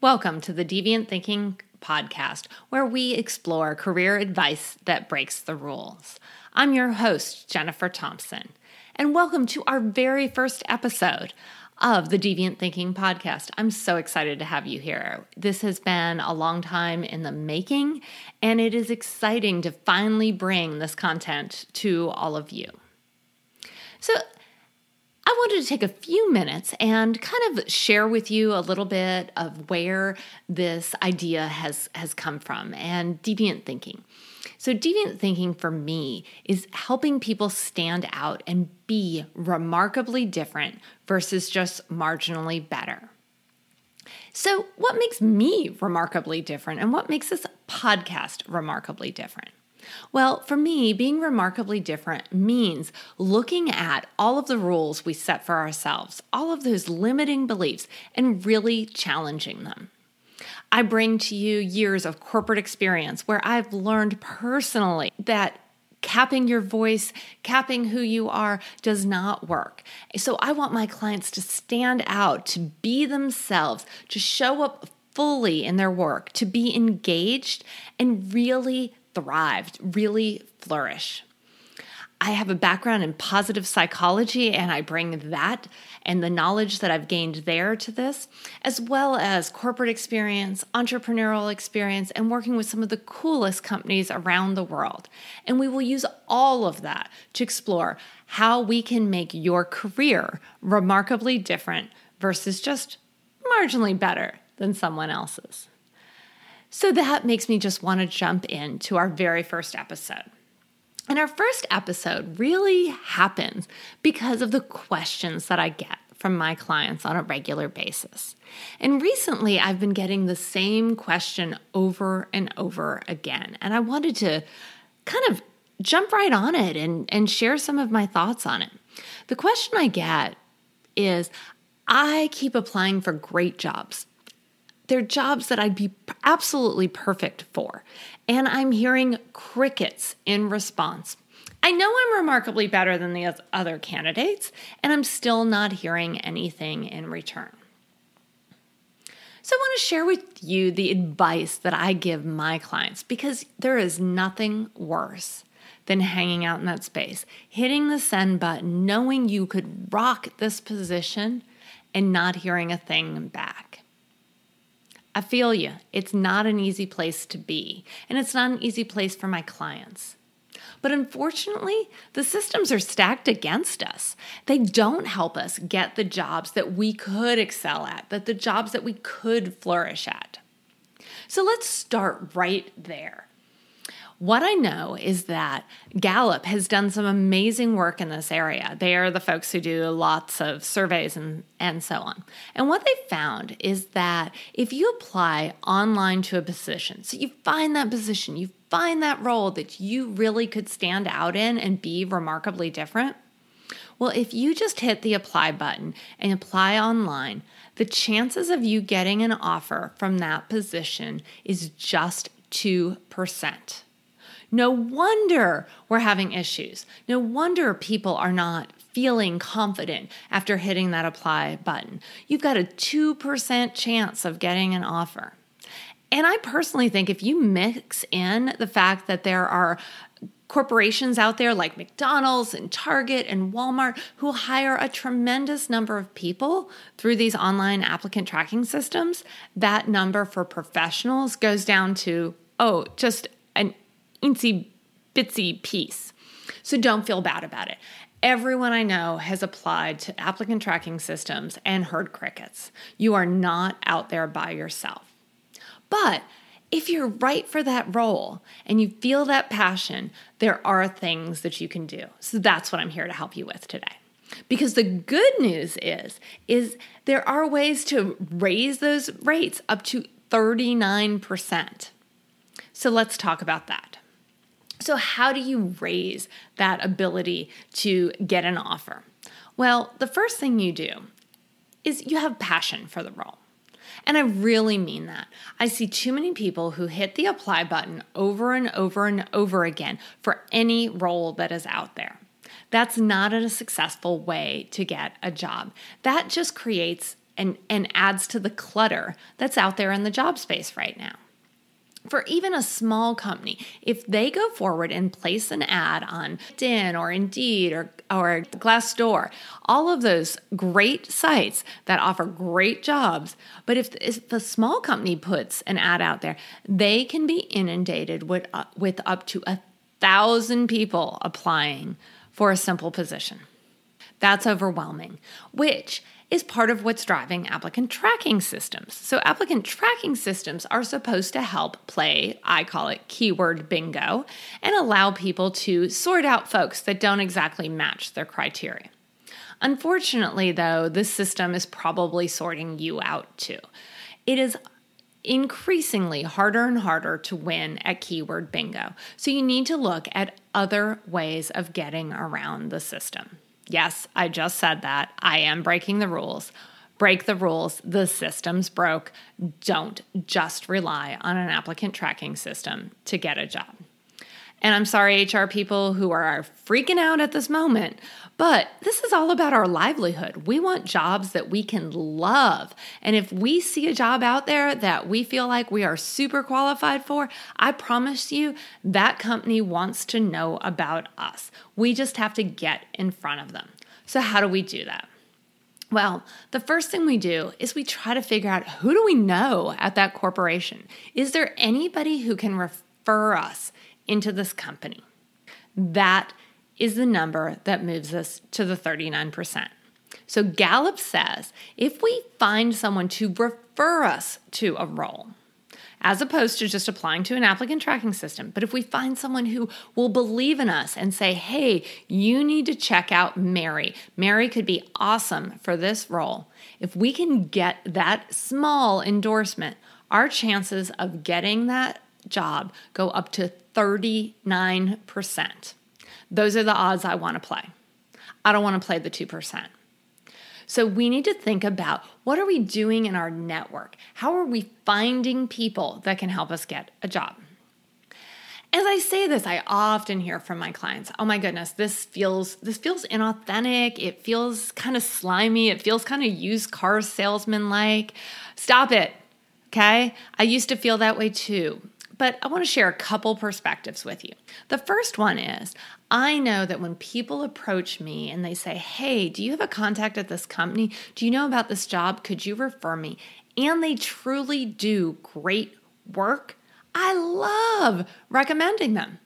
Welcome to the Deviant Thinking podcast, where we explore career advice that breaks the rules. I'm your host, Jennifer Thompson, and welcome to our very first episode of the Deviant Thinking podcast. I'm so excited to have you here. This has been a long time in the making, and it is exciting to finally bring this content to all of you. So, I wanted to take a few minutes and kind of share with you a little bit of where this idea has, has come from and deviant thinking. So, deviant thinking for me is helping people stand out and be remarkably different versus just marginally better. So, what makes me remarkably different and what makes this podcast remarkably different? Well, for me, being remarkably different means looking at all of the rules we set for ourselves, all of those limiting beliefs, and really challenging them. I bring to you years of corporate experience where I've learned personally that capping your voice, capping who you are does not work. So I want my clients to stand out, to be themselves, to show up fully in their work, to be engaged, and really thrive, really flourish. I have a background in positive psychology, and I bring that and the knowledge that I've gained there to this, as well as corporate experience, entrepreneurial experience, and working with some of the coolest companies around the world. And we will use all of that to explore how we can make your career remarkably different versus just marginally better than someone else's. So that makes me just want to jump into our very first episode. And our first episode really happens because of the questions that I get from my clients on a regular basis. And recently, I've been getting the same question over and over again. And I wanted to kind of jump right on it and, and share some of my thoughts on it. The question I get is I keep applying for great jobs they're jobs that I'd be absolutely perfect for. And I'm hearing crickets in response. I know I'm remarkably better than the other candidates, and I'm still not hearing anything in return. So, I want to share with you the advice that I give my clients because there is nothing worse than hanging out in that space, hitting the send button, knowing you could rock this position and not hearing a thing back. I feel you. It's not an easy place to be, and it's not an easy place for my clients. But unfortunately, the systems are stacked against us. They don't help us get the jobs that we could excel at, that the jobs that we could flourish at. So let's start right there. What I know is that Gallup has done some amazing work in this area. They are the folks who do lots of surveys and, and so on. And what they found is that if you apply online to a position, so you find that position, you find that role that you really could stand out in and be remarkably different, well, if you just hit the apply button and apply online, the chances of you getting an offer from that position is just 2%. No wonder we're having issues. No wonder people are not feeling confident after hitting that apply button. You've got a 2% chance of getting an offer. And I personally think if you mix in the fact that there are corporations out there like McDonald's and Target and Walmart who hire a tremendous number of people through these online applicant tracking systems, that number for professionals goes down to, oh, just an incy bitsy piece. So don't feel bad about it. Everyone I know has applied to applicant tracking systems and heard crickets. You are not out there by yourself. But if you're right for that role and you feel that passion, there are things that you can do. So that's what I'm here to help you with today. Because the good news is is there are ways to raise those rates up to 39%. So let's talk about that. So, how do you raise that ability to get an offer? Well, the first thing you do is you have passion for the role. And I really mean that. I see too many people who hit the apply button over and over and over again for any role that is out there. That's not a successful way to get a job. That just creates and, and adds to the clutter that's out there in the job space right now for even a small company, if they go forward and place an ad on LinkedIn or Indeed or, or Glassdoor, all of those great sites that offer great jobs, but if, if the small company puts an ad out there, they can be inundated with, uh, with up to a thousand people applying for a simple position. That's overwhelming, which is part of what's driving applicant tracking systems. So, applicant tracking systems are supposed to help play, I call it keyword bingo, and allow people to sort out folks that don't exactly match their criteria. Unfortunately, though, this system is probably sorting you out too. It is increasingly harder and harder to win at keyword bingo. So you need to look at other ways of getting around the system. Yes, I just said that. I am breaking the rules. Break the rules. The system's broke. Don't just rely on an applicant tracking system to get a job. And I'm sorry, HR people who are freaking out at this moment, but this is all about our livelihood. We want jobs that we can love. And if we see a job out there that we feel like we are super qualified for, I promise you that company wants to know about us. We just have to get in front of them. So, how do we do that? Well, the first thing we do is we try to figure out who do we know at that corporation? Is there anybody who can refer us into this company. That is the number that moves us to the 39%. So Gallup says if we find someone to refer us to a role, as opposed to just applying to an applicant tracking system. But if we find someone who will believe in us and say, hey, you need to check out Mary, Mary could be awesome for this role. If we can get that small endorsement, our chances of getting that job go up to 39%. Those are the odds I want to play. I don't want to play the 2%. So we need to think about what are we doing in our network? How are we finding people that can help us get a job? As I say this, I often hear from my clients, "Oh my goodness, this feels this feels inauthentic. It feels kind of slimy. It feels kind of used car salesman like. Stop it." Okay? I used to feel that way too but I want to share a couple perspectives with you. The first one is I know that when people approach me and they say, Hey, do you have a contact at this company? Do you know about this job? Could you refer me? And they truly do great work. I love recommending them.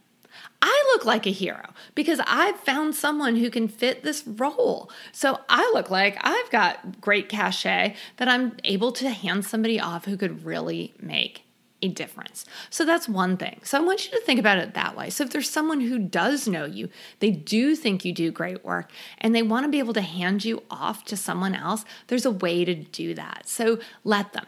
I look like a hero because I've found someone who can fit this role. So I look like I've got great cachet that I'm able to hand somebody off who could really make a difference. So that's one thing. So I want you to think about it that way. So if there's someone who does know you, they do think you do great work, and they want to be able to hand you off to someone else, there's a way to do that. So let them.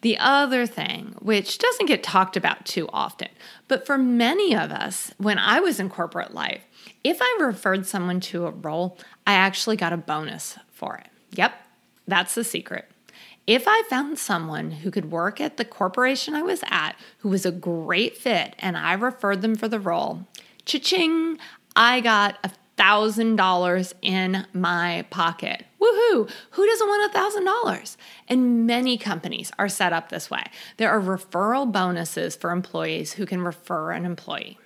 The other thing, which doesn't get talked about too often, but for many of us, when I was in corporate life, if I referred someone to a role, I actually got a bonus for it. Yep, that's the secret. If I found someone who could work at the corporation I was at who was a great fit and I referred them for the role, cha-ching, I got a thousand dollars in my pocket. Woohoo! Who doesn't want a thousand dollars? And many companies are set up this way. There are referral bonuses for employees who can refer an employee.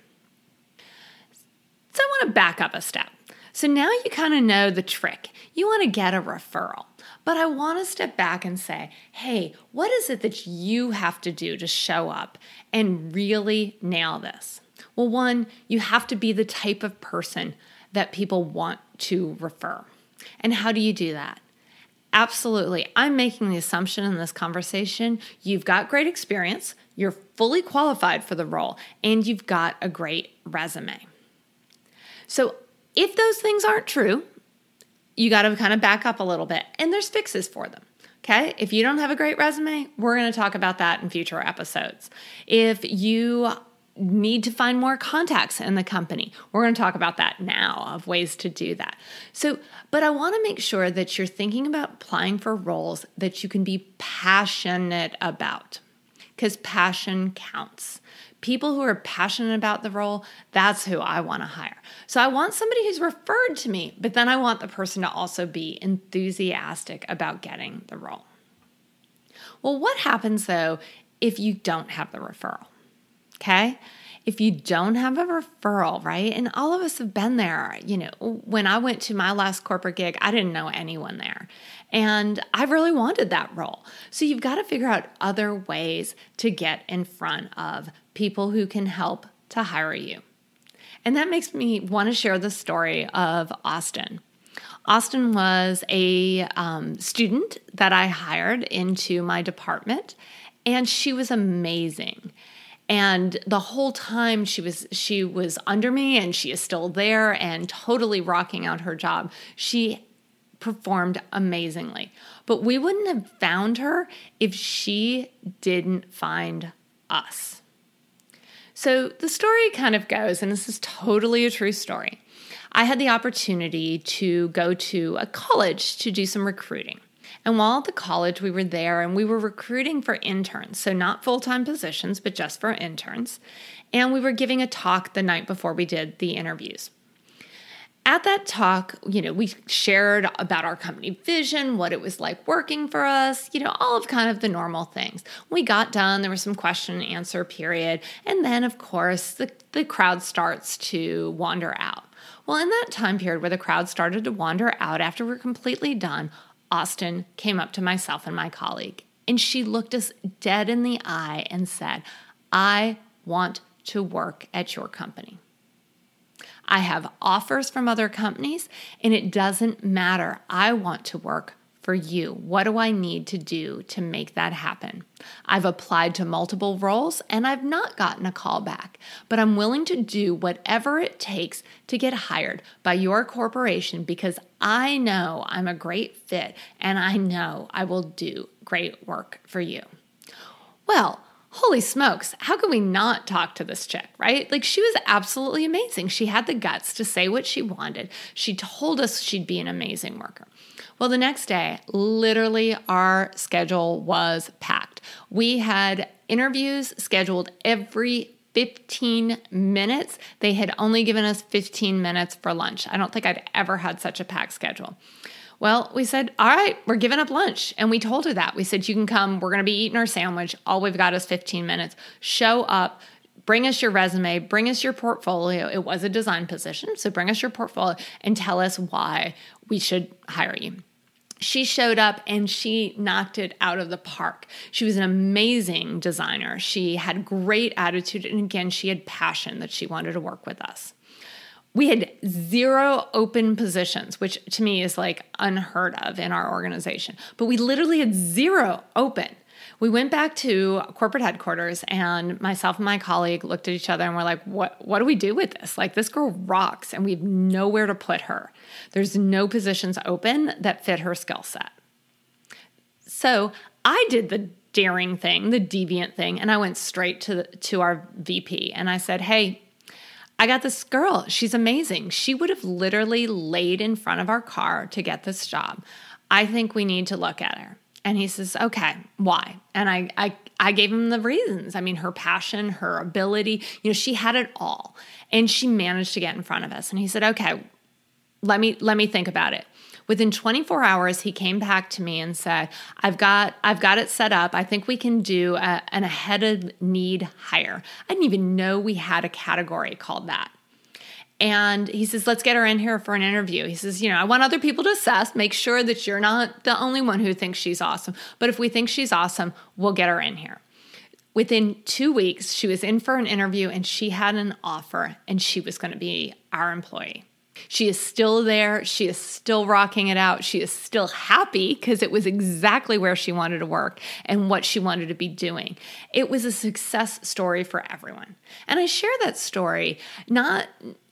So I want to back up a step. So now you kind of know the trick. You want to get a referral. But I want to step back and say, hey, what is it that you have to do to show up and really nail this? Well, one, you have to be the type of person that people want to refer. And how do you do that? Absolutely. I'm making the assumption in this conversation you've got great experience, you're fully qualified for the role, and you've got a great resume. So, if those things aren't true, you got to kind of back up a little bit, and there's fixes for them. Okay. If you don't have a great resume, we're going to talk about that in future episodes. If you need to find more contacts in the company, we're going to talk about that now of ways to do that. So, but I want to make sure that you're thinking about applying for roles that you can be passionate about because passion counts people who are passionate about the role, that's who I want to hire. So I want somebody who's referred to me, but then I want the person to also be enthusiastic about getting the role. Well, what happens though if you don't have the referral? Okay if you don't have a referral, right? And all of us have been there. You know, when I went to my last corporate gig, I didn't know anyone there. And I really wanted that role. So you've got to figure out other ways to get in front of people who can help to hire you. And that makes me want to share the story of Austin. Austin was a um, student that I hired into my department, and she was amazing and the whole time she was she was under me and she is still there and totally rocking out her job. She performed amazingly. But we wouldn't have found her if she didn't find us. So the story kind of goes and this is totally a true story. I had the opportunity to go to a college to do some recruiting and while at the college, we were there and we were recruiting for interns. So, not full time positions, but just for interns. And we were giving a talk the night before we did the interviews. At that talk, you know, we shared about our company vision, what it was like working for us, you know, all of kind of the normal things. we got done, there was some question and answer period. And then, of course, the, the crowd starts to wander out. Well, in that time period where the crowd started to wander out after we're completely done, Austin came up to myself and my colleague, and she looked us dead in the eye and said, I want to work at your company. I have offers from other companies, and it doesn't matter. I want to work for you? What do I need to do to make that happen? I've applied to multiple roles and I've not gotten a call back, but I'm willing to do whatever it takes to get hired by your corporation because I know I'm a great fit and I know I will do great work for you. Well, holy smokes, how can we not talk to this chick, right? Like she was absolutely amazing. She had the guts to say what she wanted. She told us she'd be an amazing worker. Well, the next day, literally, our schedule was packed. We had interviews scheduled every 15 minutes. They had only given us 15 minutes for lunch. I don't think I'd ever had such a packed schedule. Well, we said, all right, we're giving up lunch. And we told her that. We said, you can come. We're going to be eating our sandwich. All we've got is 15 minutes. Show up. Bring us your resume, bring us your portfolio. It was a design position, so bring us your portfolio and tell us why we should hire you she showed up and she knocked it out of the park. She was an amazing designer. She had great attitude. And again, she had passion that she wanted to work with us. We had zero open positions, which to me is like unheard of in our organization. But we literally had zero open we went back to corporate headquarters and myself and my colleague looked at each other and we're like, what, what do we do with this? Like, this girl rocks and we have nowhere to put her. There's no positions open that fit her skill set. So I did the daring thing, the deviant thing, and I went straight to, the, to our VP and I said, hey, I got this girl. She's amazing. She would have literally laid in front of our car to get this job. I think we need to look at her. And he says, okay, why? And I, I, I gave him the reasons. I mean, her passion, her ability, you know, she had it all. And she managed to get in front of us. And he said, okay, let me, let me think about it. Within 24 hours, he came back to me and said, "I've got I've got it set up. I think we can do a, an ahead of need hire." I didn't even know we had a category called that. And he says, let's get her in here for an interview. He says, you know, I want other people to assess, make sure that you're not the only one who thinks she's awesome. But if we think she's awesome, we'll get her in here. Within two weeks, she was in for an interview and she had an offer and she was going to be our employee. She is still there. She is still rocking it out. She is still happy because it was exactly where she wanted to work and what she wanted to be doing. It was a success story for everyone. And I share that story not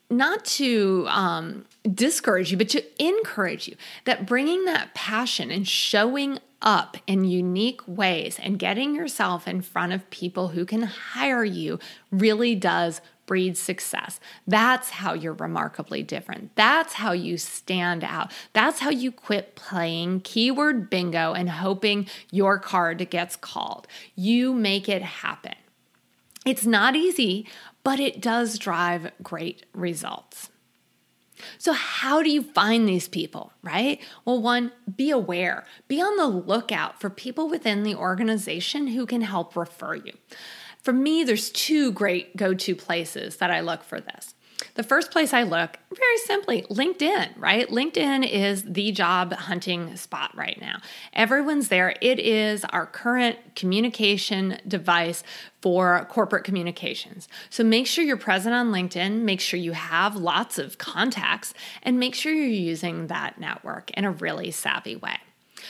not to um, discourage you, but to encourage you that bringing that passion and showing up in unique ways and getting yourself in front of people who can hire you really does breed success. That's how you're remarkably different. That's how you stand out. That's how you quit playing keyword bingo and hoping your card gets called. You make it happen. It's not easy, but it does drive great results. So, how do you find these people, right? Well, one, be aware, be on the lookout for people within the organization who can help refer you. For me, there's two great go to places that I look for this. The first place I look, very simply, LinkedIn, right? LinkedIn is the job hunting spot right now. Everyone's there. It is our current communication device for corporate communications. So make sure you're present on LinkedIn, make sure you have lots of contacts, and make sure you're using that network in a really savvy way.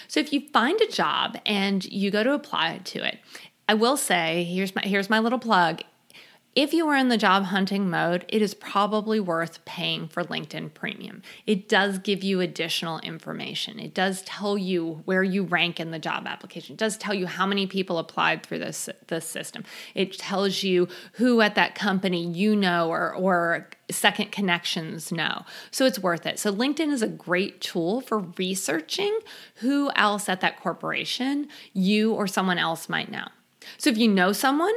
So if you find a job and you go to apply to it, I will say, here's my here's my little plug. If you are in the job hunting mode, it is probably worth paying for LinkedIn Premium. It does give you additional information. It does tell you where you rank in the job application. It does tell you how many people applied through this, this system. It tells you who at that company you know or, or second connections know. So it's worth it. So LinkedIn is a great tool for researching who else at that corporation you or someone else might know. So if you know someone,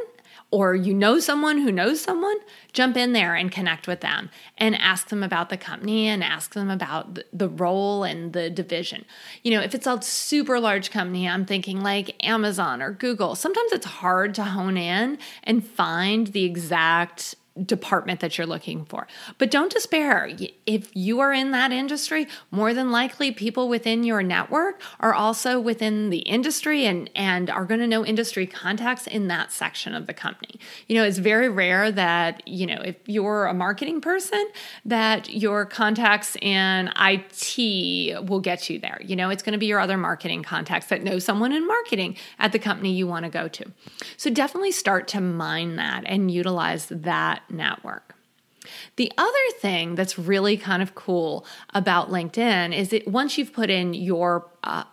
or you know someone who knows someone, jump in there and connect with them and ask them about the company and ask them about the role and the division. You know, if it's a super large company, I'm thinking like Amazon or Google, sometimes it's hard to hone in and find the exact department that you're looking for. But don't despair. If you are in that industry, more than likely people within your network are also within the industry and, and are going to know industry contacts in that section of the company. You know, it's very rare that, you know, if you're a marketing person, that your contacts in IT will get you there. You know, it's going to be your other marketing contacts that know someone in marketing at the company you want to go to. So definitely start to mine that and utilize that network. The other thing that's really kind of cool about LinkedIn is that once you've put in your uh,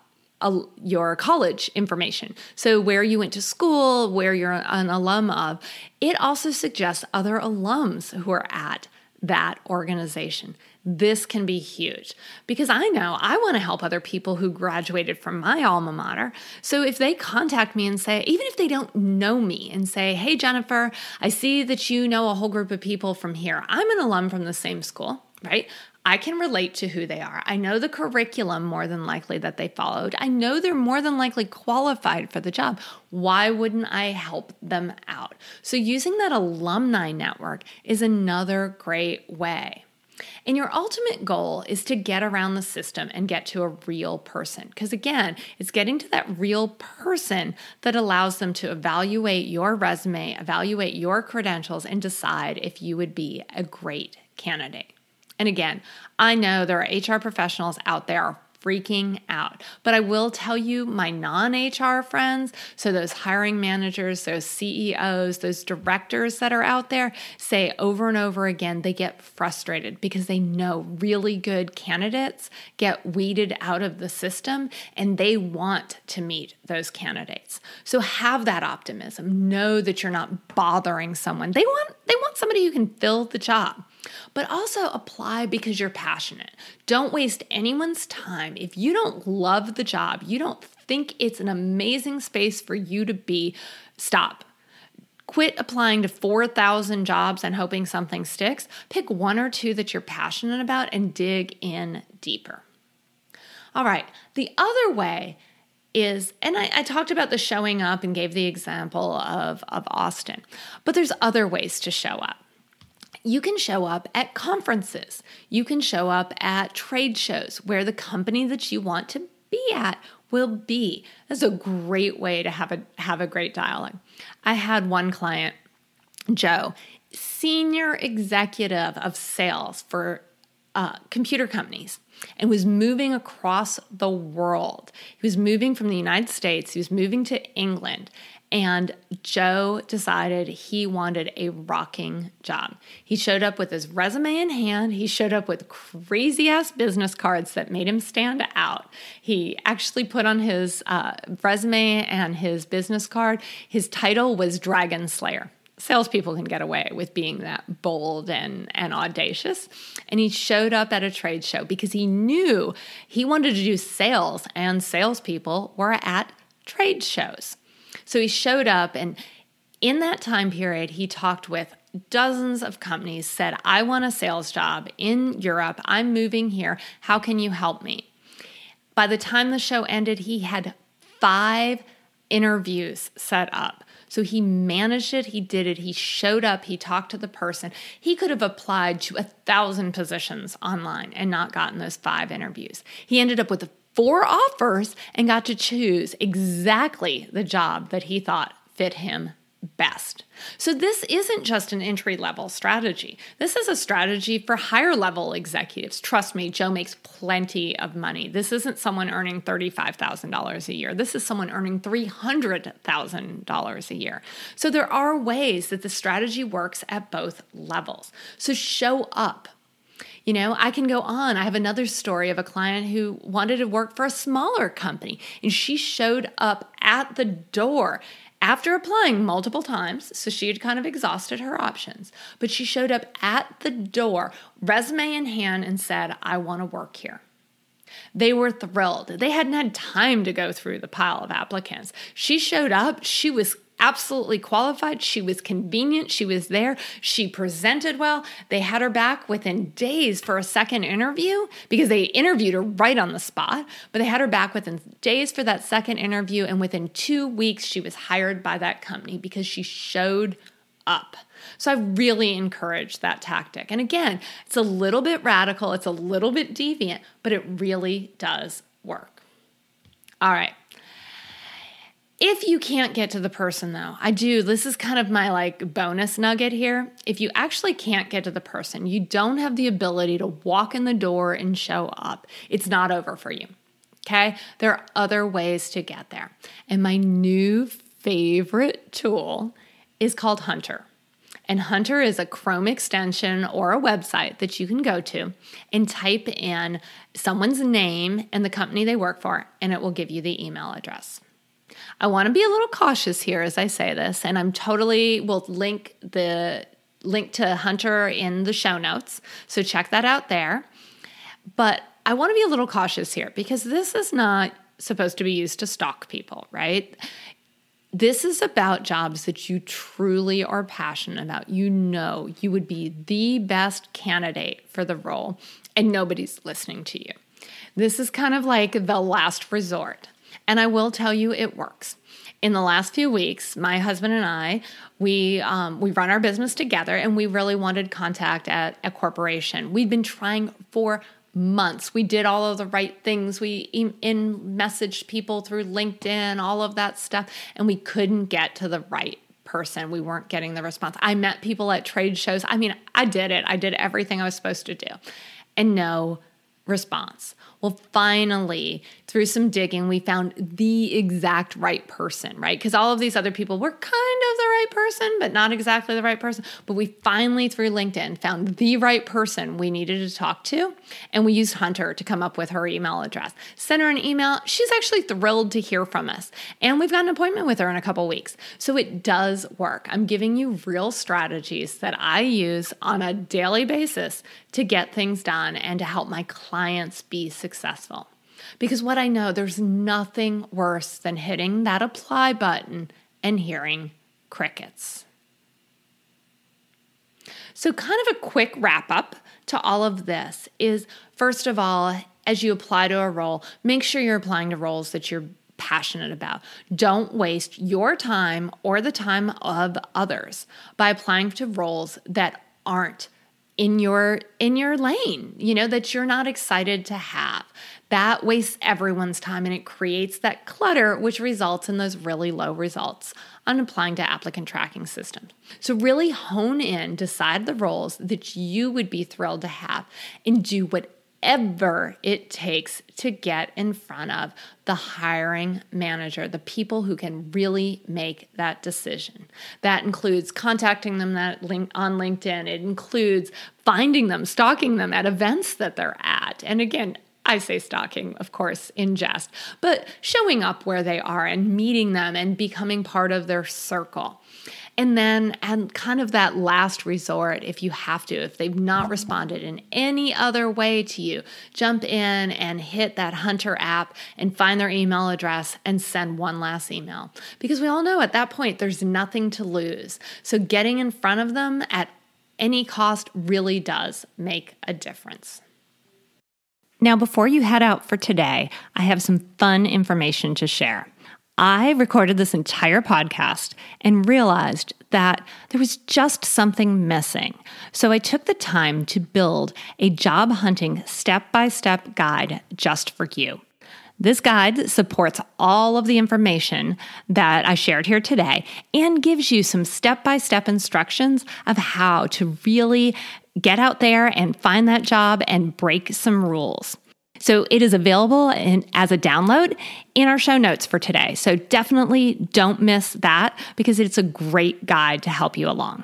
your college information. So, where you went to school, where you're an alum of, it also suggests other alums who are at that organization. This can be huge because I know I want to help other people who graduated from my alma mater. So if they contact me and say, even if they don't know me, and say, Hey, Jennifer, I see that you know a whole group of people from here. I'm an alum from the same school, right? I can relate to who they are. I know the curriculum more than likely that they followed. I know they're more than likely qualified for the job. Why wouldn't I help them out? So, using that alumni network is another great way. And your ultimate goal is to get around the system and get to a real person. Because again, it's getting to that real person that allows them to evaluate your resume, evaluate your credentials, and decide if you would be a great candidate. And again, I know there are HR professionals out there freaking out. But I will tell you, my non HR friends, so those hiring managers, those CEOs, those directors that are out there, say over and over again, they get frustrated because they know really good candidates get weeded out of the system and they want to meet those candidates. So have that optimism. Know that you're not bothering someone. They want they want somebody who can fill the job but also apply because you're passionate. Don't waste anyone's time. If you don't love the job, you don't think it's an amazing space for you to be, stop. Quit applying to 4,000 jobs and hoping something sticks. Pick one or two that you're passionate about and dig in deeper. All right, the other way is, and I, I, talked about the showing up and gave the example of, of Austin, but there's other ways to show up you can show up at conferences. You can show up at trade shows where the company that you want to be at will be. That's a great way to have a have a great dialogue. I had one client, Joe, senior executive of sales for uh, computer companies and was moving across the world. He was moving from the United States, he was moving to England, and Joe decided he wanted a rocking job. He showed up with his resume in hand. He showed up with crazy ass business cards that made him stand out. He actually put on his uh, resume and his business card, his title was Dragon Slayer salespeople can get away with being that bold and, and audacious. And he showed up at a trade show because he knew he wanted to do sales, and salespeople were at trade shows. So he showed up, and in that time period, he talked with dozens of companies said, I want a sales job in Europe. I'm moving here. How can you help me? By the time the show ended, he had five interviews set up. So he managed it, he did it, he showed up, he talked to the person. He could have applied to a thousand positions online and not gotten those five interviews. He ended up with four offers and got to choose exactly the job that he thought fit him best. So, this isn't just an entry level strategy. This is a strategy for higher level executives. Trust me, Joe makes plenty of money. This isn't someone earning $35,000 a year. This is someone earning $300,000 a year. So, there are ways that the strategy works at both levels. So, show up. You know, I can go on. I have another story of a client who wanted to work for a smaller company and she showed up at the door after applying multiple times, so she had kind of exhausted her options, but she showed up at the door, resume in hand, and said, I want to work here. They were thrilled. They hadn't had time to go through the pile of applicants. She showed up, she was absolutely qualified. She was convenient. She was there. She presented well. They had her back within days for a second interview because they interviewed her right on the spot, but they had her back within days for that second interview. And within two weeks, she was hired by that company because she showed up. So I really encourage that tactic. And again, it's a little bit radical, it's a little bit deviant, but it really does work. All right. If you can't get to the person though, I do, this is kind of my like bonus nugget here. If you actually can't get to the person, you don't have the ability to walk in the door and show up, it's not over for you. Okay? There are other ways to get there. And my new favorite tool is called Hunter. And Hunter is a Chrome extension or a website that you can go to and type in someone's name and the company they work for, and it will give you the email address. I want to be a little cautious here as I say this, and I'm totally will link the link to Hunter in the show notes. So check that out there. But I want to be a little cautious here because this is not supposed to be used to stalk people, right? This is about jobs that you truly are passionate about. You know you would be the best candidate for the role, and nobody's listening to you. This is kind of like the last resort. And I will tell you, it works. In the last few weeks, my husband and I, we um, we run our business together, and we really wanted contact at a corporation. We'd been trying for months. We did all of the right things. We in messaged people through LinkedIn, all of that stuff, and we couldn't get to the right person. We weren't getting the response. I met people at trade shows. I mean, I did it. I did everything I was supposed to do. And no response. Well, finally, through some digging, we found the exact right person, right? Because all of these other people were kind of the right person, but not exactly the right person. But we finally, through LinkedIn, found the right person we needed to talk to. And we used Hunter to come up with her email address. Sent her an email. She's actually thrilled to hear from us. And we've got an appointment with her in a couple weeks. So it does work. I'm giving you real strategies that I use on a daily basis to get things done and to help my clients be successful. Because what I know, there's nothing worse than hitting that apply button and hearing crickets. So, kind of a quick wrap up to all of this is first of all, as you apply to a role, make sure you're applying to roles that you're passionate about. Don't waste your time or the time of others by applying to roles that aren't in your in your lane you know that you're not excited to have. That wastes everyone's time and it creates that clutter which results in those really low results on applying to applicant tracking systems so really hone in decide the roles that you would be thrilled to have and do what whatever it takes to get in front of the hiring manager, the people who can really make that decision. That includes contacting them that link on LinkedIn. It includes finding them, stalking them at events that they're at. And again, I say stalking, of course, in jest, but showing up where they are and meeting them and becoming part of their circle. And then, and kind of that last resort, if you have to, if they've not responded in any other way to you, jump in and hit that Hunter app and find their email address and send one last email. Because we all know at that point, there's nothing to lose. So getting in front of them at any cost really does make a difference. Now, before you head out for today, I have some fun information to share. I recorded this entire podcast and realized that there was just something missing. So I took the time to build a job hunting step by step guide just for you. This guide supports all of the information that I shared here today and gives you some step by step instructions of how to really get out there and find that job and break some rules. So it is available in, as a download in our show notes for today. So definitely don't miss that because it's a great guide to help you along.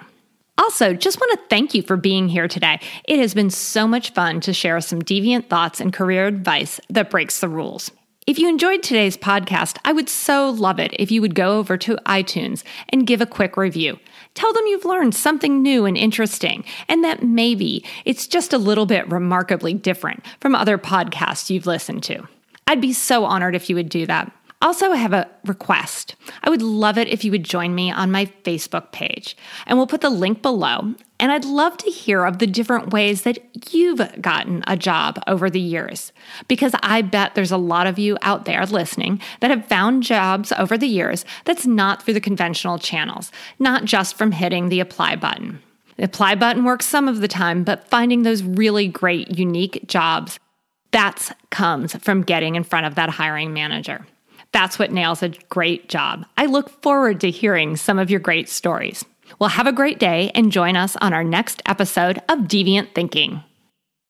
Also, just want to thank you for being here today. It has been so much fun to share some deviant thoughts and career advice that breaks the rules. If you enjoyed today's podcast, I would so love it if you would go over to iTunes and give a quick review. Tell them you've learned something new and interesting, and that maybe it's just a little bit remarkably different from other podcasts you've listened to. I'd be so honored if you would do that. Also, I have a request. I would love it if you would join me on my Facebook page, and we'll put the link below. And I'd love to hear of the different ways that you've gotten a job over the years, because I bet there's a lot of you out there listening that have found jobs over the years that's not through the conventional channels, not just from hitting the apply button. The apply button works some of the time, but finding those really great, unique jobs, that comes from getting in front of that hiring manager. That's what nails a great job. I look forward to hearing some of your great stories. Well, have a great day and join us on our next episode of Deviant Thinking.